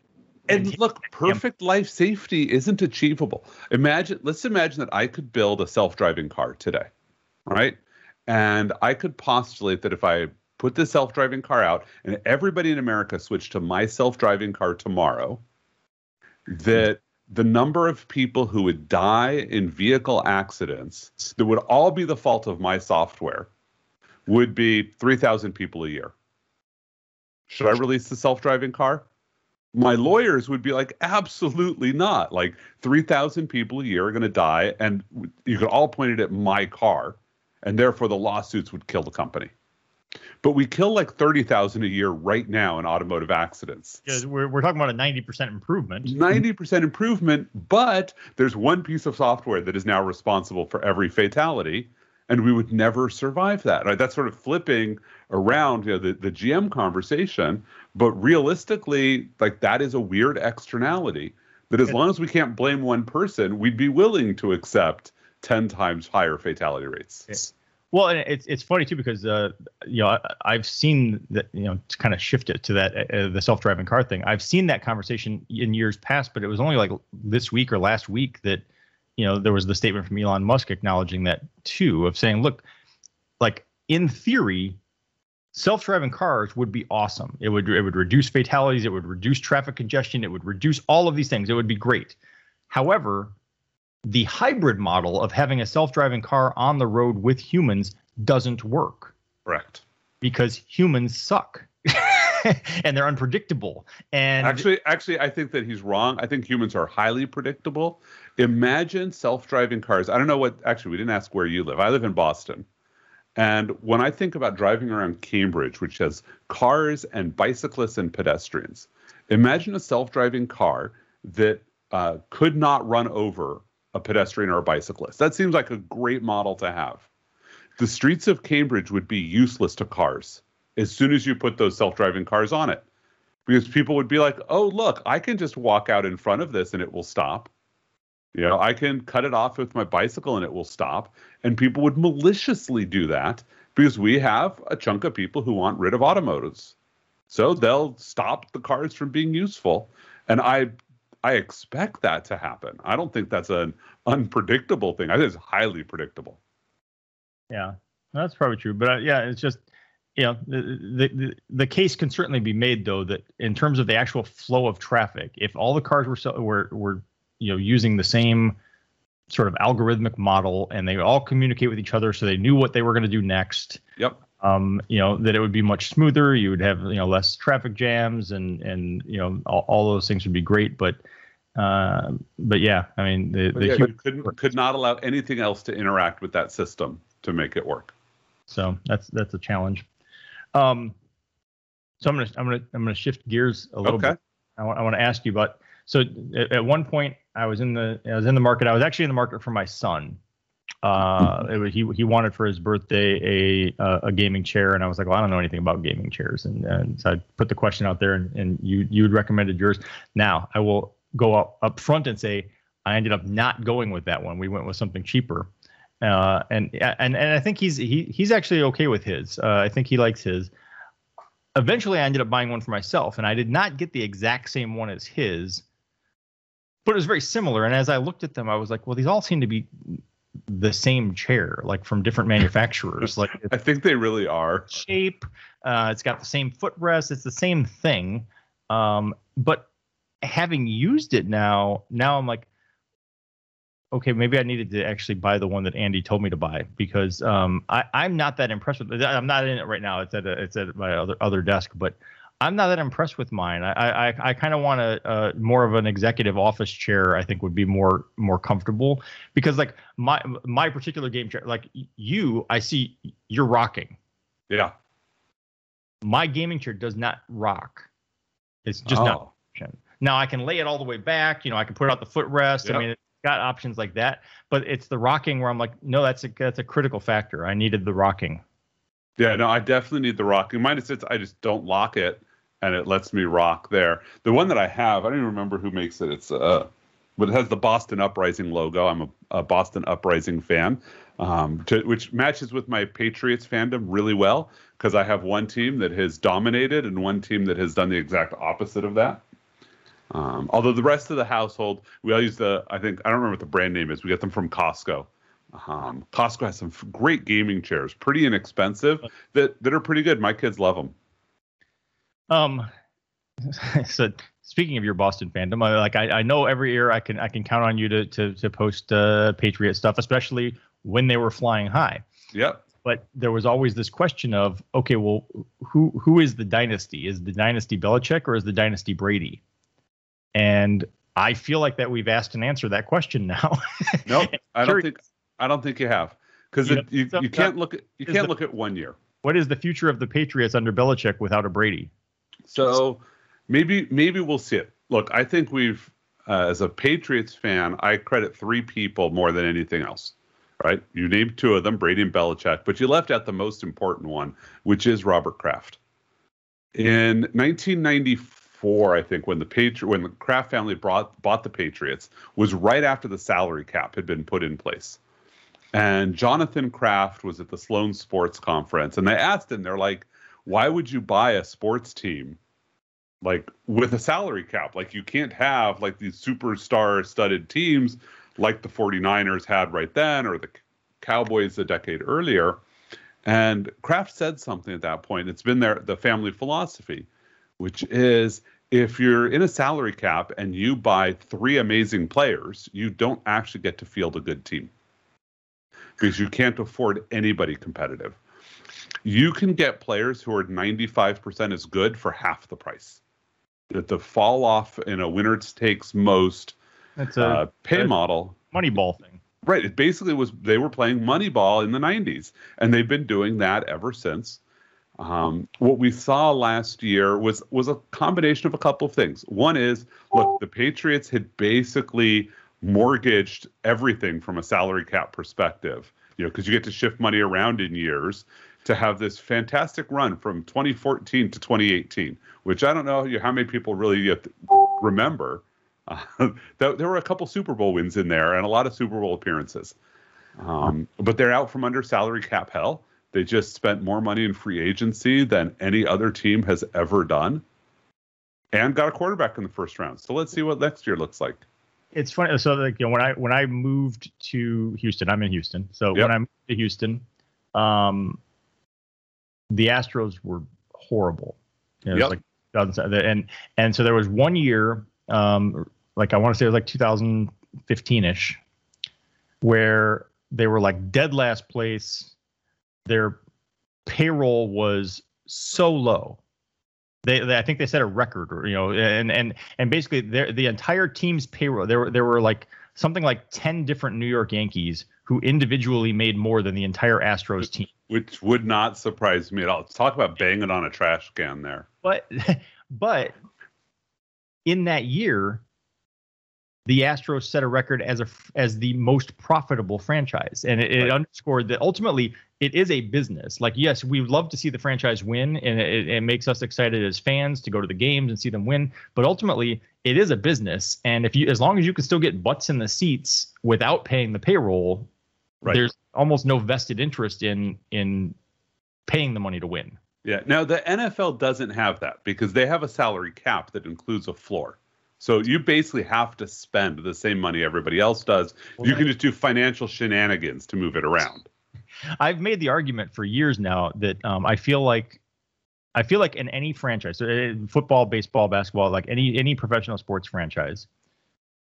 and look, perfect life safety isn't achievable. Imagine, let's imagine that I could build a self-driving car today, right? And I could postulate that if I put the self-driving car out and everybody in America switched to my self-driving car tomorrow, that the number of people who would die in vehicle accidents that would all be the fault of my software would be 3,000 people a year. Should I release the self-driving car? my lawyers would be like, absolutely not. Like 3,000 people a year are going to die, and you could all point it at my car, and therefore the lawsuits would kill the company. But we kill like 30,000 a year right now in automotive accidents. Yeah, we're, we're talking about a 90% improvement. 90% improvement, but there's one piece of software that is now responsible for every fatality and we would never survive that. Right? That's sort of flipping around you know, the, the GM conversation. But realistically, like that is a weird externality that as long as we can't blame one person, we'd be willing to accept 10 times higher fatality rates. Well, and it's it's funny too because uh, you know I, have seen that you know to kind of shift it to that uh, the self driving car thing. I've seen that conversation in years past, but it was only like this week or last week that you know, there was the statement from Elon Musk acknowledging that too, of saying, look, like in theory, self-driving cars would be awesome. It would it would reduce fatalities, it would reduce traffic congestion, it would reduce all of these things. It would be great. However, the hybrid model of having a self-driving car on the road with humans doesn't work. Correct. Because humans suck. and they're unpredictable. And actually, actually, I think that he's wrong. I think humans are highly predictable. Imagine self-driving cars. I don't know what. Actually, we didn't ask where you live. I live in Boston. And when I think about driving around Cambridge, which has cars and bicyclists and pedestrians, imagine a self driving car that uh, could not run over a pedestrian or a bicyclist. That seems like a great model to have. The streets of Cambridge would be useless to cars as soon as you put those self-driving cars on it. Because people would be like oh look i can just walk out in front of this and it will stop. You know i can cut it off with my bicycle and it will stop. And people would maliciously do that because we have a chunk of people who want rid of automotives. So they'll stop the cars from being useful. And i i expect that to happen. I don't think that's an unpredictable thing. I think it's highly predictable. Yeah that's probably true but uh, yeah it's just you know the, the the case can certainly be made though that in terms of the actual flow of traffic if all the cars were were were you know using the same sort of algorithmic model and they all communicate with each other so they knew what they were going to do next yep um you know that it would be much smoother you would have you know less traffic jams and and you know all, all those things would be great but uh, but yeah, I mean, the, the yeah, you couldn't could not allow anything else to interact with that system to make it work. So that's that's a challenge. Um, so I'm gonna I'm gonna I'm gonna shift gears a little okay. bit. I want I want to ask you about. So at, at, one point, I was in the I was in the market. I was actually in the market for my son. Uh, was, he he wanted for his birthday a uh, a gaming chair, and I was like, well, I don't know anything about gaming chairs, and, and so I put the question out there, and, and you you recommended yours. Now I will go up up front and say I ended up not going with that one. We went with something cheaper. Uh, and and and I think he's he he's actually okay with his. Uh, I think he likes his. Eventually, I ended up buying one for myself, and I did not get the exact same one as his, but it was very similar. And as I looked at them, I was like, well, these all seem to be the same chair, like from different manufacturers. like I think they really are. Shape. Uh, it's got the same footrest. It's the same thing. Um, but having used it now, now I'm like, okay, maybe I needed to actually buy the one that Andy told me to buy because um, I, I'm not that impressed with it. I'm not in it right now. It's at a, it's at my other other desk, but I'm not that impressed with mine. I I, I kind of want a, a more of an executive office chair. I think would be more more comfortable because like my my particular game chair, like you, I see you're rocking. Yeah. My gaming chair does not rock. It's just oh. not. Now I can lay it all the way back. You know, I can put out the footrest. Yep. I mean, it's got options like that, but it's the rocking where I'm like, no, that's a that's a critical factor. I needed the rocking. Yeah, no, I definitely need the rocking. Mine is I just don't lock it, and it lets me rock there. The one that I have, I don't even remember who makes it. It's uh, but it has the Boston Uprising logo. I'm a, a Boston Uprising fan, um, to, which matches with my Patriots fandom really well because I have one team that has dominated and one team that has done the exact opposite of that. Um, although the rest of the household, we all use the, I think, I don't remember what the brand name is. We get them from Costco. Um, Costco has some great gaming chairs, pretty inexpensive, that, that are pretty good. My kids love them. Um, so speaking of your Boston fandom, I, like I, I know every year I can I can count on you to to, to post uh, Patriot stuff, especially when they were flying high. Yep. But there was always this question of, okay, well, who who is the dynasty? Is the dynasty Belichick or is the dynasty Brady? And I feel like that we've asked and answered that question now. nope, I don't think I don't think you have because you, you, you, can't look at you can't the, look at one year. What is the future of the Patriots under Belichick without a Brady? So maybe maybe we'll see it. Look, I think we've uh, as a Patriots fan, I credit three people more than anything else. Right? You named two of them, Brady and Belichick, but you left out the most important one, which is Robert Kraft. In 1994 I think, when the Patri- when the Kraft family brought bought the Patriots, was right after the salary cap had been put in place. And Jonathan Kraft was at the Sloan Sports Conference, and they asked him, they're like, "Why would you buy a sports team like with a salary cap? Like you can't have like these superstar studded teams like the 49ers had right then or the Cowboys a decade earlier." And Kraft said something at that point. It's been their the family philosophy, which is if you're in a salary cap and you buy three amazing players, you don't actually get to field a good team because you can't afford anybody competitive. You can get players who are 95% as good for half the price. That the fall off in a winner takes most That's a, uh, pay a model. Moneyball thing. Right. It basically was they were playing Moneyball in the 90s, and they've been doing that ever since. Um, what we saw last year was was a combination of a couple of things. One is, look, the Patriots had basically mortgaged everything from a salary cap perspective. You know, because you get to shift money around in years to have this fantastic run from 2014 to 2018, which I don't know how many people really remember. Uh, there were a couple Super Bowl wins in there and a lot of Super Bowl appearances. Um, but they're out from under salary cap hell. They just spent more money in free agency than any other team has ever done and got a quarterback in the first round. So let's see what next year looks like. It's funny. So like you know, when I when I moved to Houston, I'm in Houston. So yep. when I moved to Houston, um, the Astros were horrible. You know, yep. like and and so there was one year, um, like I want to say it was like 2015 ish, where they were like dead last place their payroll was so low. They, they, I think they set a record, or you know, and and and basically the entire team's payroll. There were there were like something like ten different New York Yankees who individually made more than the entire Astros team. Which would not surprise me at all. Let's talk about banging on a trash can there. But but in that year, the Astros set a record as a as the most profitable franchise, and it, right. underscored that ultimately it is a business. Like, yes, we would love to see the franchise win, and it, it, makes us excited as fans to go to the games and see them win. But ultimately, it is a business, and if you, as long as you can still get butts in the seats without paying the payroll, right. there's almost no vested interest in in paying the money to win. Yeah. Now the NFL doesn't have that because they have a salary cap that includes a floor. So you basically have to spend the same money everybody else does. Well, you can just do financial shenanigans to move it around. I've made the argument for years now that um, I feel like I feel like in any franchise, uh, football, baseball, basketball, like any any professional sports franchise,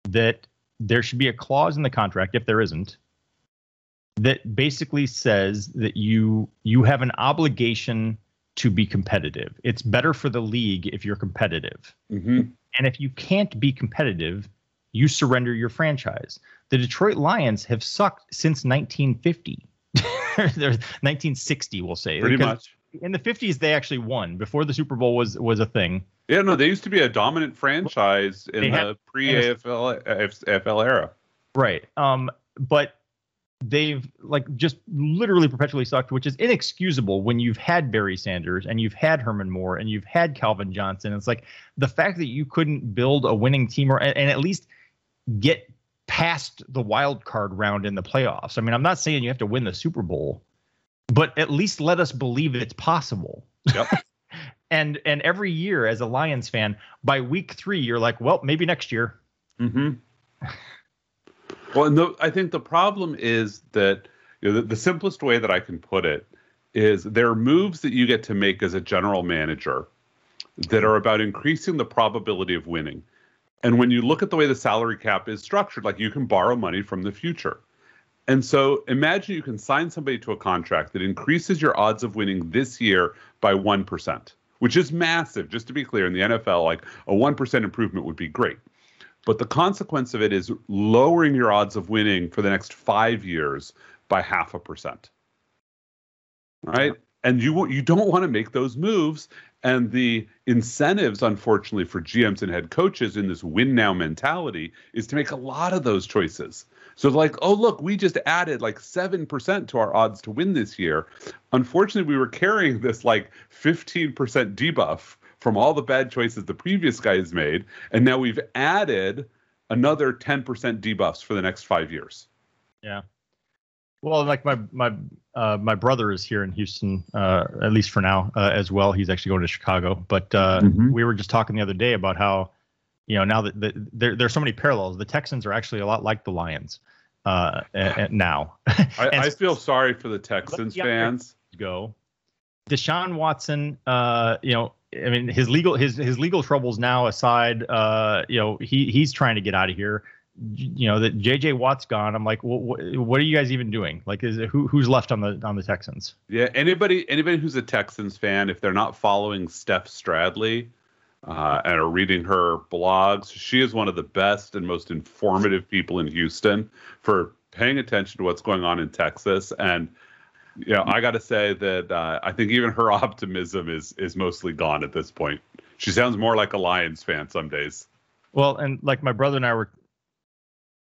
that there should be a clause in the contract if there isn't that basically says that you you have an obligation to be competitive. It's better for the league if you're competitive. Mm-hmm. And if you can't be competitive, you surrender your franchise. The Detroit Lions have sucked since 1950. 1960, we'll say. Pretty much. In the 50s, they actually won before the Super Bowl was was a thing. Yeah, no, they used to be a dominant franchise in they the pre AFL AFL era. Right. Um, but they've like just literally perpetually sucked, which is inexcusable when you've had Barry Sanders and you've had Herman Moore and you've had Calvin Johnson. It's like the fact that you couldn't build a winning team or and, and at least get past the wild card round in the playoffs. I mean, I'm not saying you have to win the Super Bowl, but at least let us believe it's possible. Yep. and and every year as a Lions fan, by week three, you're like, well, maybe next year. Mm-hmm. Well, and the, I think the problem is that you know, the, the simplest way that I can put it is there are moves that you get to make as a general manager that are about increasing the probability of winning. And when you look at the way the salary cap is structured, like you can borrow money from the future. And so imagine you can sign somebody to a contract that increases your odds of winning this year by 1%, which is massive. Just to be clear, in the NFL, like a 1% improvement would be great. But the consequence of it is lowering your odds of winning for the next five years by half a percent. Right? And you you don't want to make those moves. And the incentives, unfortunately, for GMs and head coaches in this win now mentality is to make a lot of those choices. So, like, oh, look, we just added like 7% to our odds to win this year. Unfortunately, we were carrying this like 15% debuff from all the bad choices the previous guys made, and now we've added another 10% debuffs for the next five years. Yeah. Well, like my my uh, my brother is here in Houston, uh, at least for now, uh, as well. He's actually going to Chicago. But uh, mm-hmm. we were just talking the other day about how, you know, now that the, there there's so many parallels. The Texans are actually a lot like the Lions uh, now. I, I, feel sorry for the Texans fans. Go, Deshaun Watson. Uh, you know, I mean, his legal his his legal troubles now aside, uh, you know, he he's trying to get out of here. You know that JJ Watt's gone. I'm like, what, what are you guys even doing? Like, is it, who who's left on the on the Texans? Yeah, anybody anybody who's a Texans fan, if they're not following Steph Stradley uh, and are reading her blogs, she is one of the best and most informative people in Houston for paying attention to what's going on in Texas and yeah, I got to say that uh, I think even her optimism is is mostly gone at this point. She sounds more like a Lions fan some days. Well, and like my brother and I were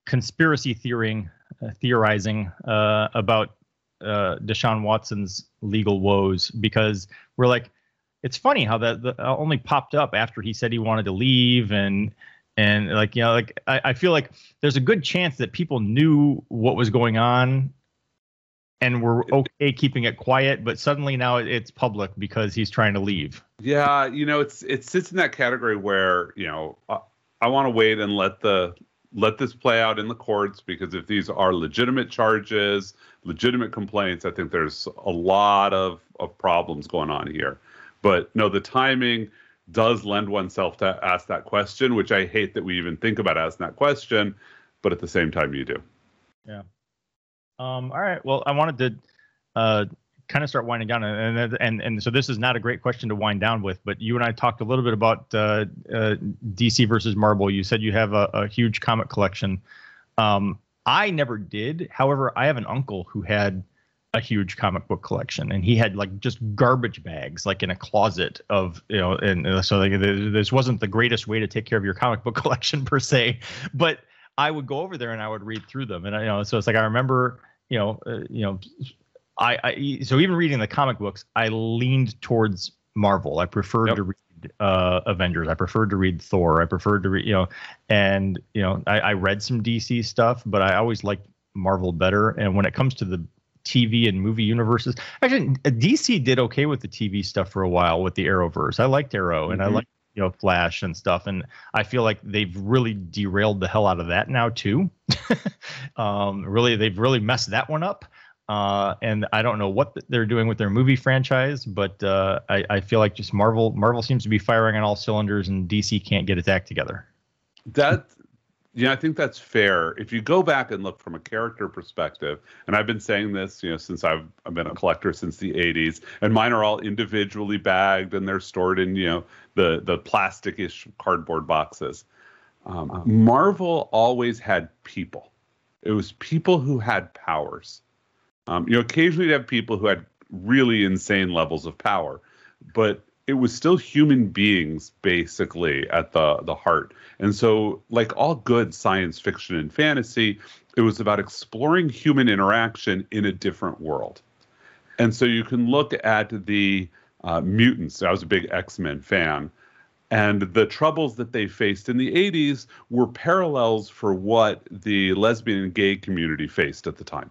conspiracy theoring, uh, theorizing uh, about uh, Deshaun Watson's legal woes because we're like, it's funny how that, that only popped up after he said he wanted to leave and and like you know like I, I feel like there's a good chance that people knew what was going on and we're okay keeping it quiet, but suddenly now it's public because he's trying to leave. Yeah, you know, it's it sits in that category where you know I, I want to wait and let the let this play out in the courts because if these are legitimate charges, legitimate complaints, I think there's a lot of of problems going on here. But no, the timing does lend oneself to ask that question, which I hate that we even think about asking that question, but at the same time, you do. Yeah. Um, all right. Well, I wanted to uh, kind of start winding down, and, and and so this is not a great question to wind down with, but you and I talked a little bit about uh, uh, DC versus Marvel. You said you have a, a huge comic collection. Um, I never did. However, I have an uncle who had a huge comic book collection, and he had like just garbage bags, like in a closet of you know, and uh, so like this wasn't the greatest way to take care of your comic book collection per se, but I would go over there and I would read through them, and you know, so it's like I remember you know, uh, you know, I, I so even reading the comic books, I leaned towards Marvel. I preferred yep. to read uh, Avengers. I preferred to read Thor. I preferred to read, you know, and you know, I, I read some DC stuff, but I always liked Marvel better. And when it comes to the TV and movie universes, actually, DC did okay with the TV stuff for a while with the Arrowverse. I liked Arrow, and mm-hmm. I liked you know Flash and stuff, and I feel like they've really derailed the hell out of that now too. um, really, they've really messed that one up. Uh, and I don't know what they're doing with their movie franchise, but uh, I, I, feel like just Marvel Marvel seems to be firing on all cylinders, and DC can't get its act together. That yeah, I think that's fair. If you go back and look from a character perspective, and I've been saying this, you know, since I've I've been a collector since the '80s, and mine are all individually bagged and they're stored in you know the the plasticish cardboard boxes. Um, Marvel always had people. It was people who had powers. Um, you know, occasionally you have people who had really insane levels of power, but it was still human beings basically at the the heart. And so like all good science fiction and fantasy, it was about exploring human interaction in a different world. And so you can look at the uh, mutants. I was a big X-Men fan. And the troubles that they faced in the 80s were parallels for what the lesbian and gay community faced at the time.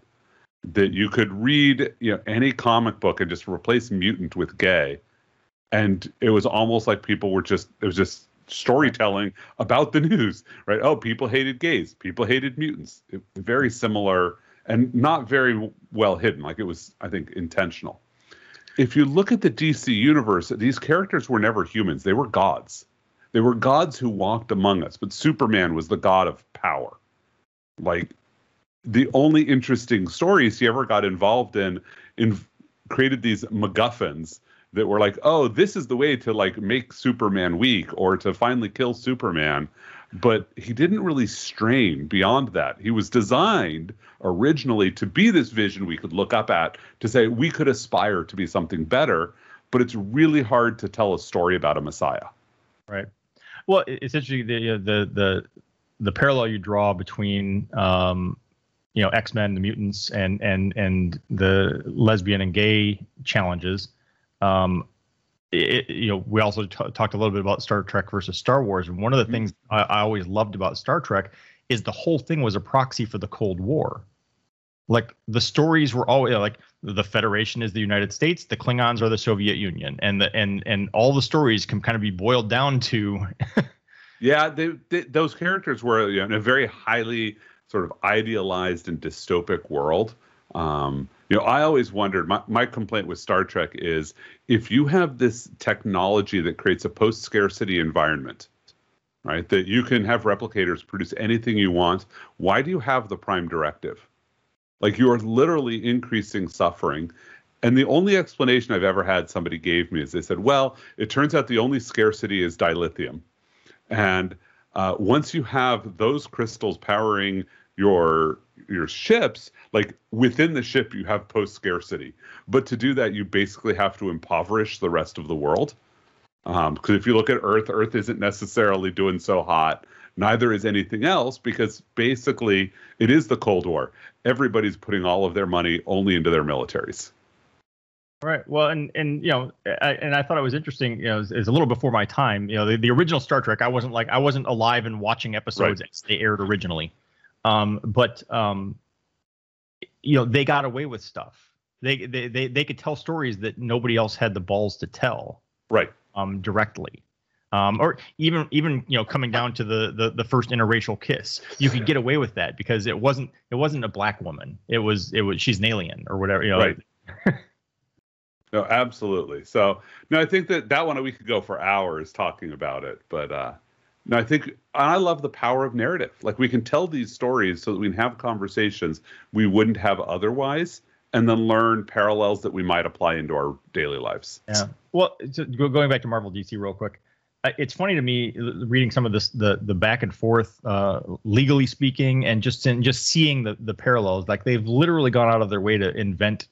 That you could read you know, any comic book and just replace mutant with gay and it was almost like people were just it was just storytelling about the news right? Oh people hated gays people hated mutants. It, very similar and not very well hidden like it was i think intentional. If you look at the dc universe these characters were never humans. They were gods. They were gods who walked among us but superman was the god of power. Like the only interesting stories he ever got involved in in created these MacGuffins that were like, oh, this is the way to like make Superman weak or to finally kill Superman. But he didn't really strain beyond that. He was designed originally to be this vision we could look up at to say we could aspire to be something better. But it's really hard to tell a story about a Messiah. Right. Well, it's interesting the the the the parallel you draw between um, you know X Men, the mutants, and and and the lesbian and gay challenges um, it, you know, we also t- talked a little bit about Star Trek versus Star Wars, and one of the mm-hmm. things I, I, always loved about Star Trek is the whole thing was a proxy for the Cold War. Like the stories were always like the Federation is the United States, the Klingons are the Soviet Union, and the and and all the stories can kind of be boiled down to. yeah, they, they, those characters were you know, in a very highly sort of idealized and dystopic world. Um, you know, I always wondered. My, my complaint with Star Trek is if you have this technology that creates a post scarcity environment, right, that you can have replicators produce anything you want, why do you have the Prime Directive? Like you are literally increasing suffering. And the only explanation I've ever had somebody gave me is they said, well, it turns out the only scarcity is dilithium. And uh, once you have those crystals powering your your ships like within the ship you have post scarcity but to do that you basically have to impoverish the rest of the world because um, if you look at earth earth isn't necessarily doing so hot neither is anything else because basically it is the cold war everybody's putting all of their money only into their militaries Right. Well, and and you know, I, and I thought it was interesting. You know, is a little before my time. You know, the, the original Star Trek. I wasn't like I wasn't alive and watching episodes right. as they aired originally. Um, but um, you know, they got away with stuff. They, they they they could tell stories that nobody else had the balls to tell. Right. Um, directly. Um, or even even you know coming down to the, the the first interracial kiss, you could get away with that because it wasn't it wasn't a black woman. It was it was she's an alien or whatever. You know. Right. no, absolutely. So no, I think that that one we could go for hours talking about it, but uh, no, I think I love the power of narrative. Like we can tell these stories so that we can have conversations we wouldn't have otherwise, and then learn parallels that we might apply into our daily lives. Yeah. Well, so going back to Marvel DC real quick, it's funny to me reading some of this the the back and forth, uh, legally speaking, and just in just seeing the the parallels. Like they've literally gone out of their way to invent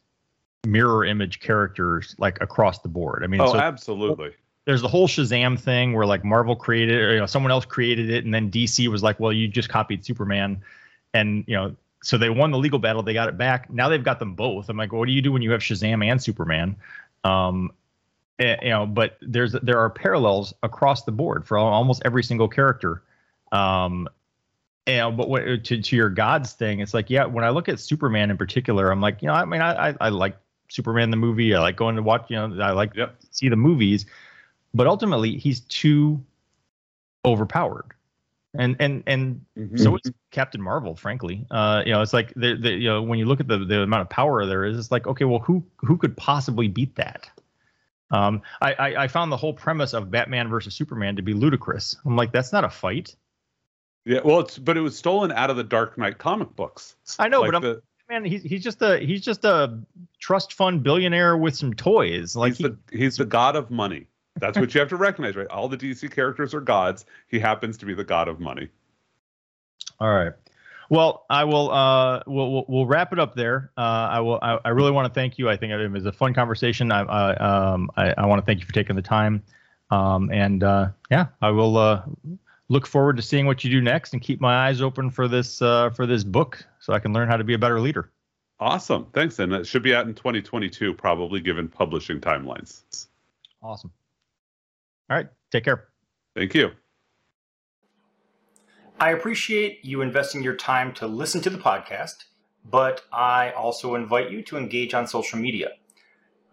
mirror image characters like across the board. I mean, oh, so, absolutely there's the whole Shazam thing where like Marvel created or you know someone else created it and then DC was like, well, you just copied Superman, and you know so they won the legal battle, they got it back. Now they've got them both. I'm like, what do you do when you have Shazam and Superman? Um, and, eh, you know, but there's there are parallels across the board for almost every single character. Um, but what, to to your gods thing, it's like yeah, when I look at Superman in particular, I'm like, you know, I mean, I I, I like Superman the movie. I like going to watch, you know, I like yep. see the movies but ultimately he's too overpowered and and and mm-hmm. so is Captain Marvel. Frankly, uh, you know, it's like the, the you know when you look at the the amount of power there is, it's like okay, well, who who could possibly beat that? Um, I, I, I found the whole premise of Batman versus Superman to be ludicrous. I'm like, that's not a fight. Yeah, well, it's but it was stolen out of the Dark Knight comic books. I know, like but the, man, he's he's just a he's just a trust fund billionaire with some toys. Like he's he, the he's the god of money. That's what you have to recognize, right? All the DC characters are gods. He happens to be the god of money. All right. Well, I will. Uh, we'll, we'll, wrap it up there. Uh, I will. I, I really want to thank you. I think it was a fun conversation. I I, um, I, I want to thank you for taking the time. Um, and uh, yeah, I will uh, look forward to seeing what you do next and keep my eyes open for this uh, for this book so I can learn how to be a better leader. Awesome. Thanks. And it should be out in 2022, probably given publishing timelines. Awesome. All right. Take care. Thank you. I appreciate you investing your time to listen to the podcast, but I also invite you to engage on social media.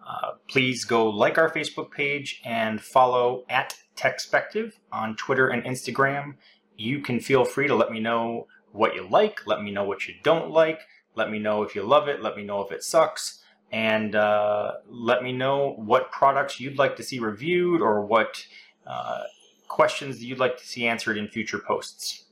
Uh, please go like our Facebook page and follow at Techspective on Twitter and Instagram. You can feel free to let me know what you like, let me know what you don't like, let me know if you love it, let me know if it sucks, and uh, let me know what products you'd like to see reviewed or what uh, questions you'd like to see answered in future posts.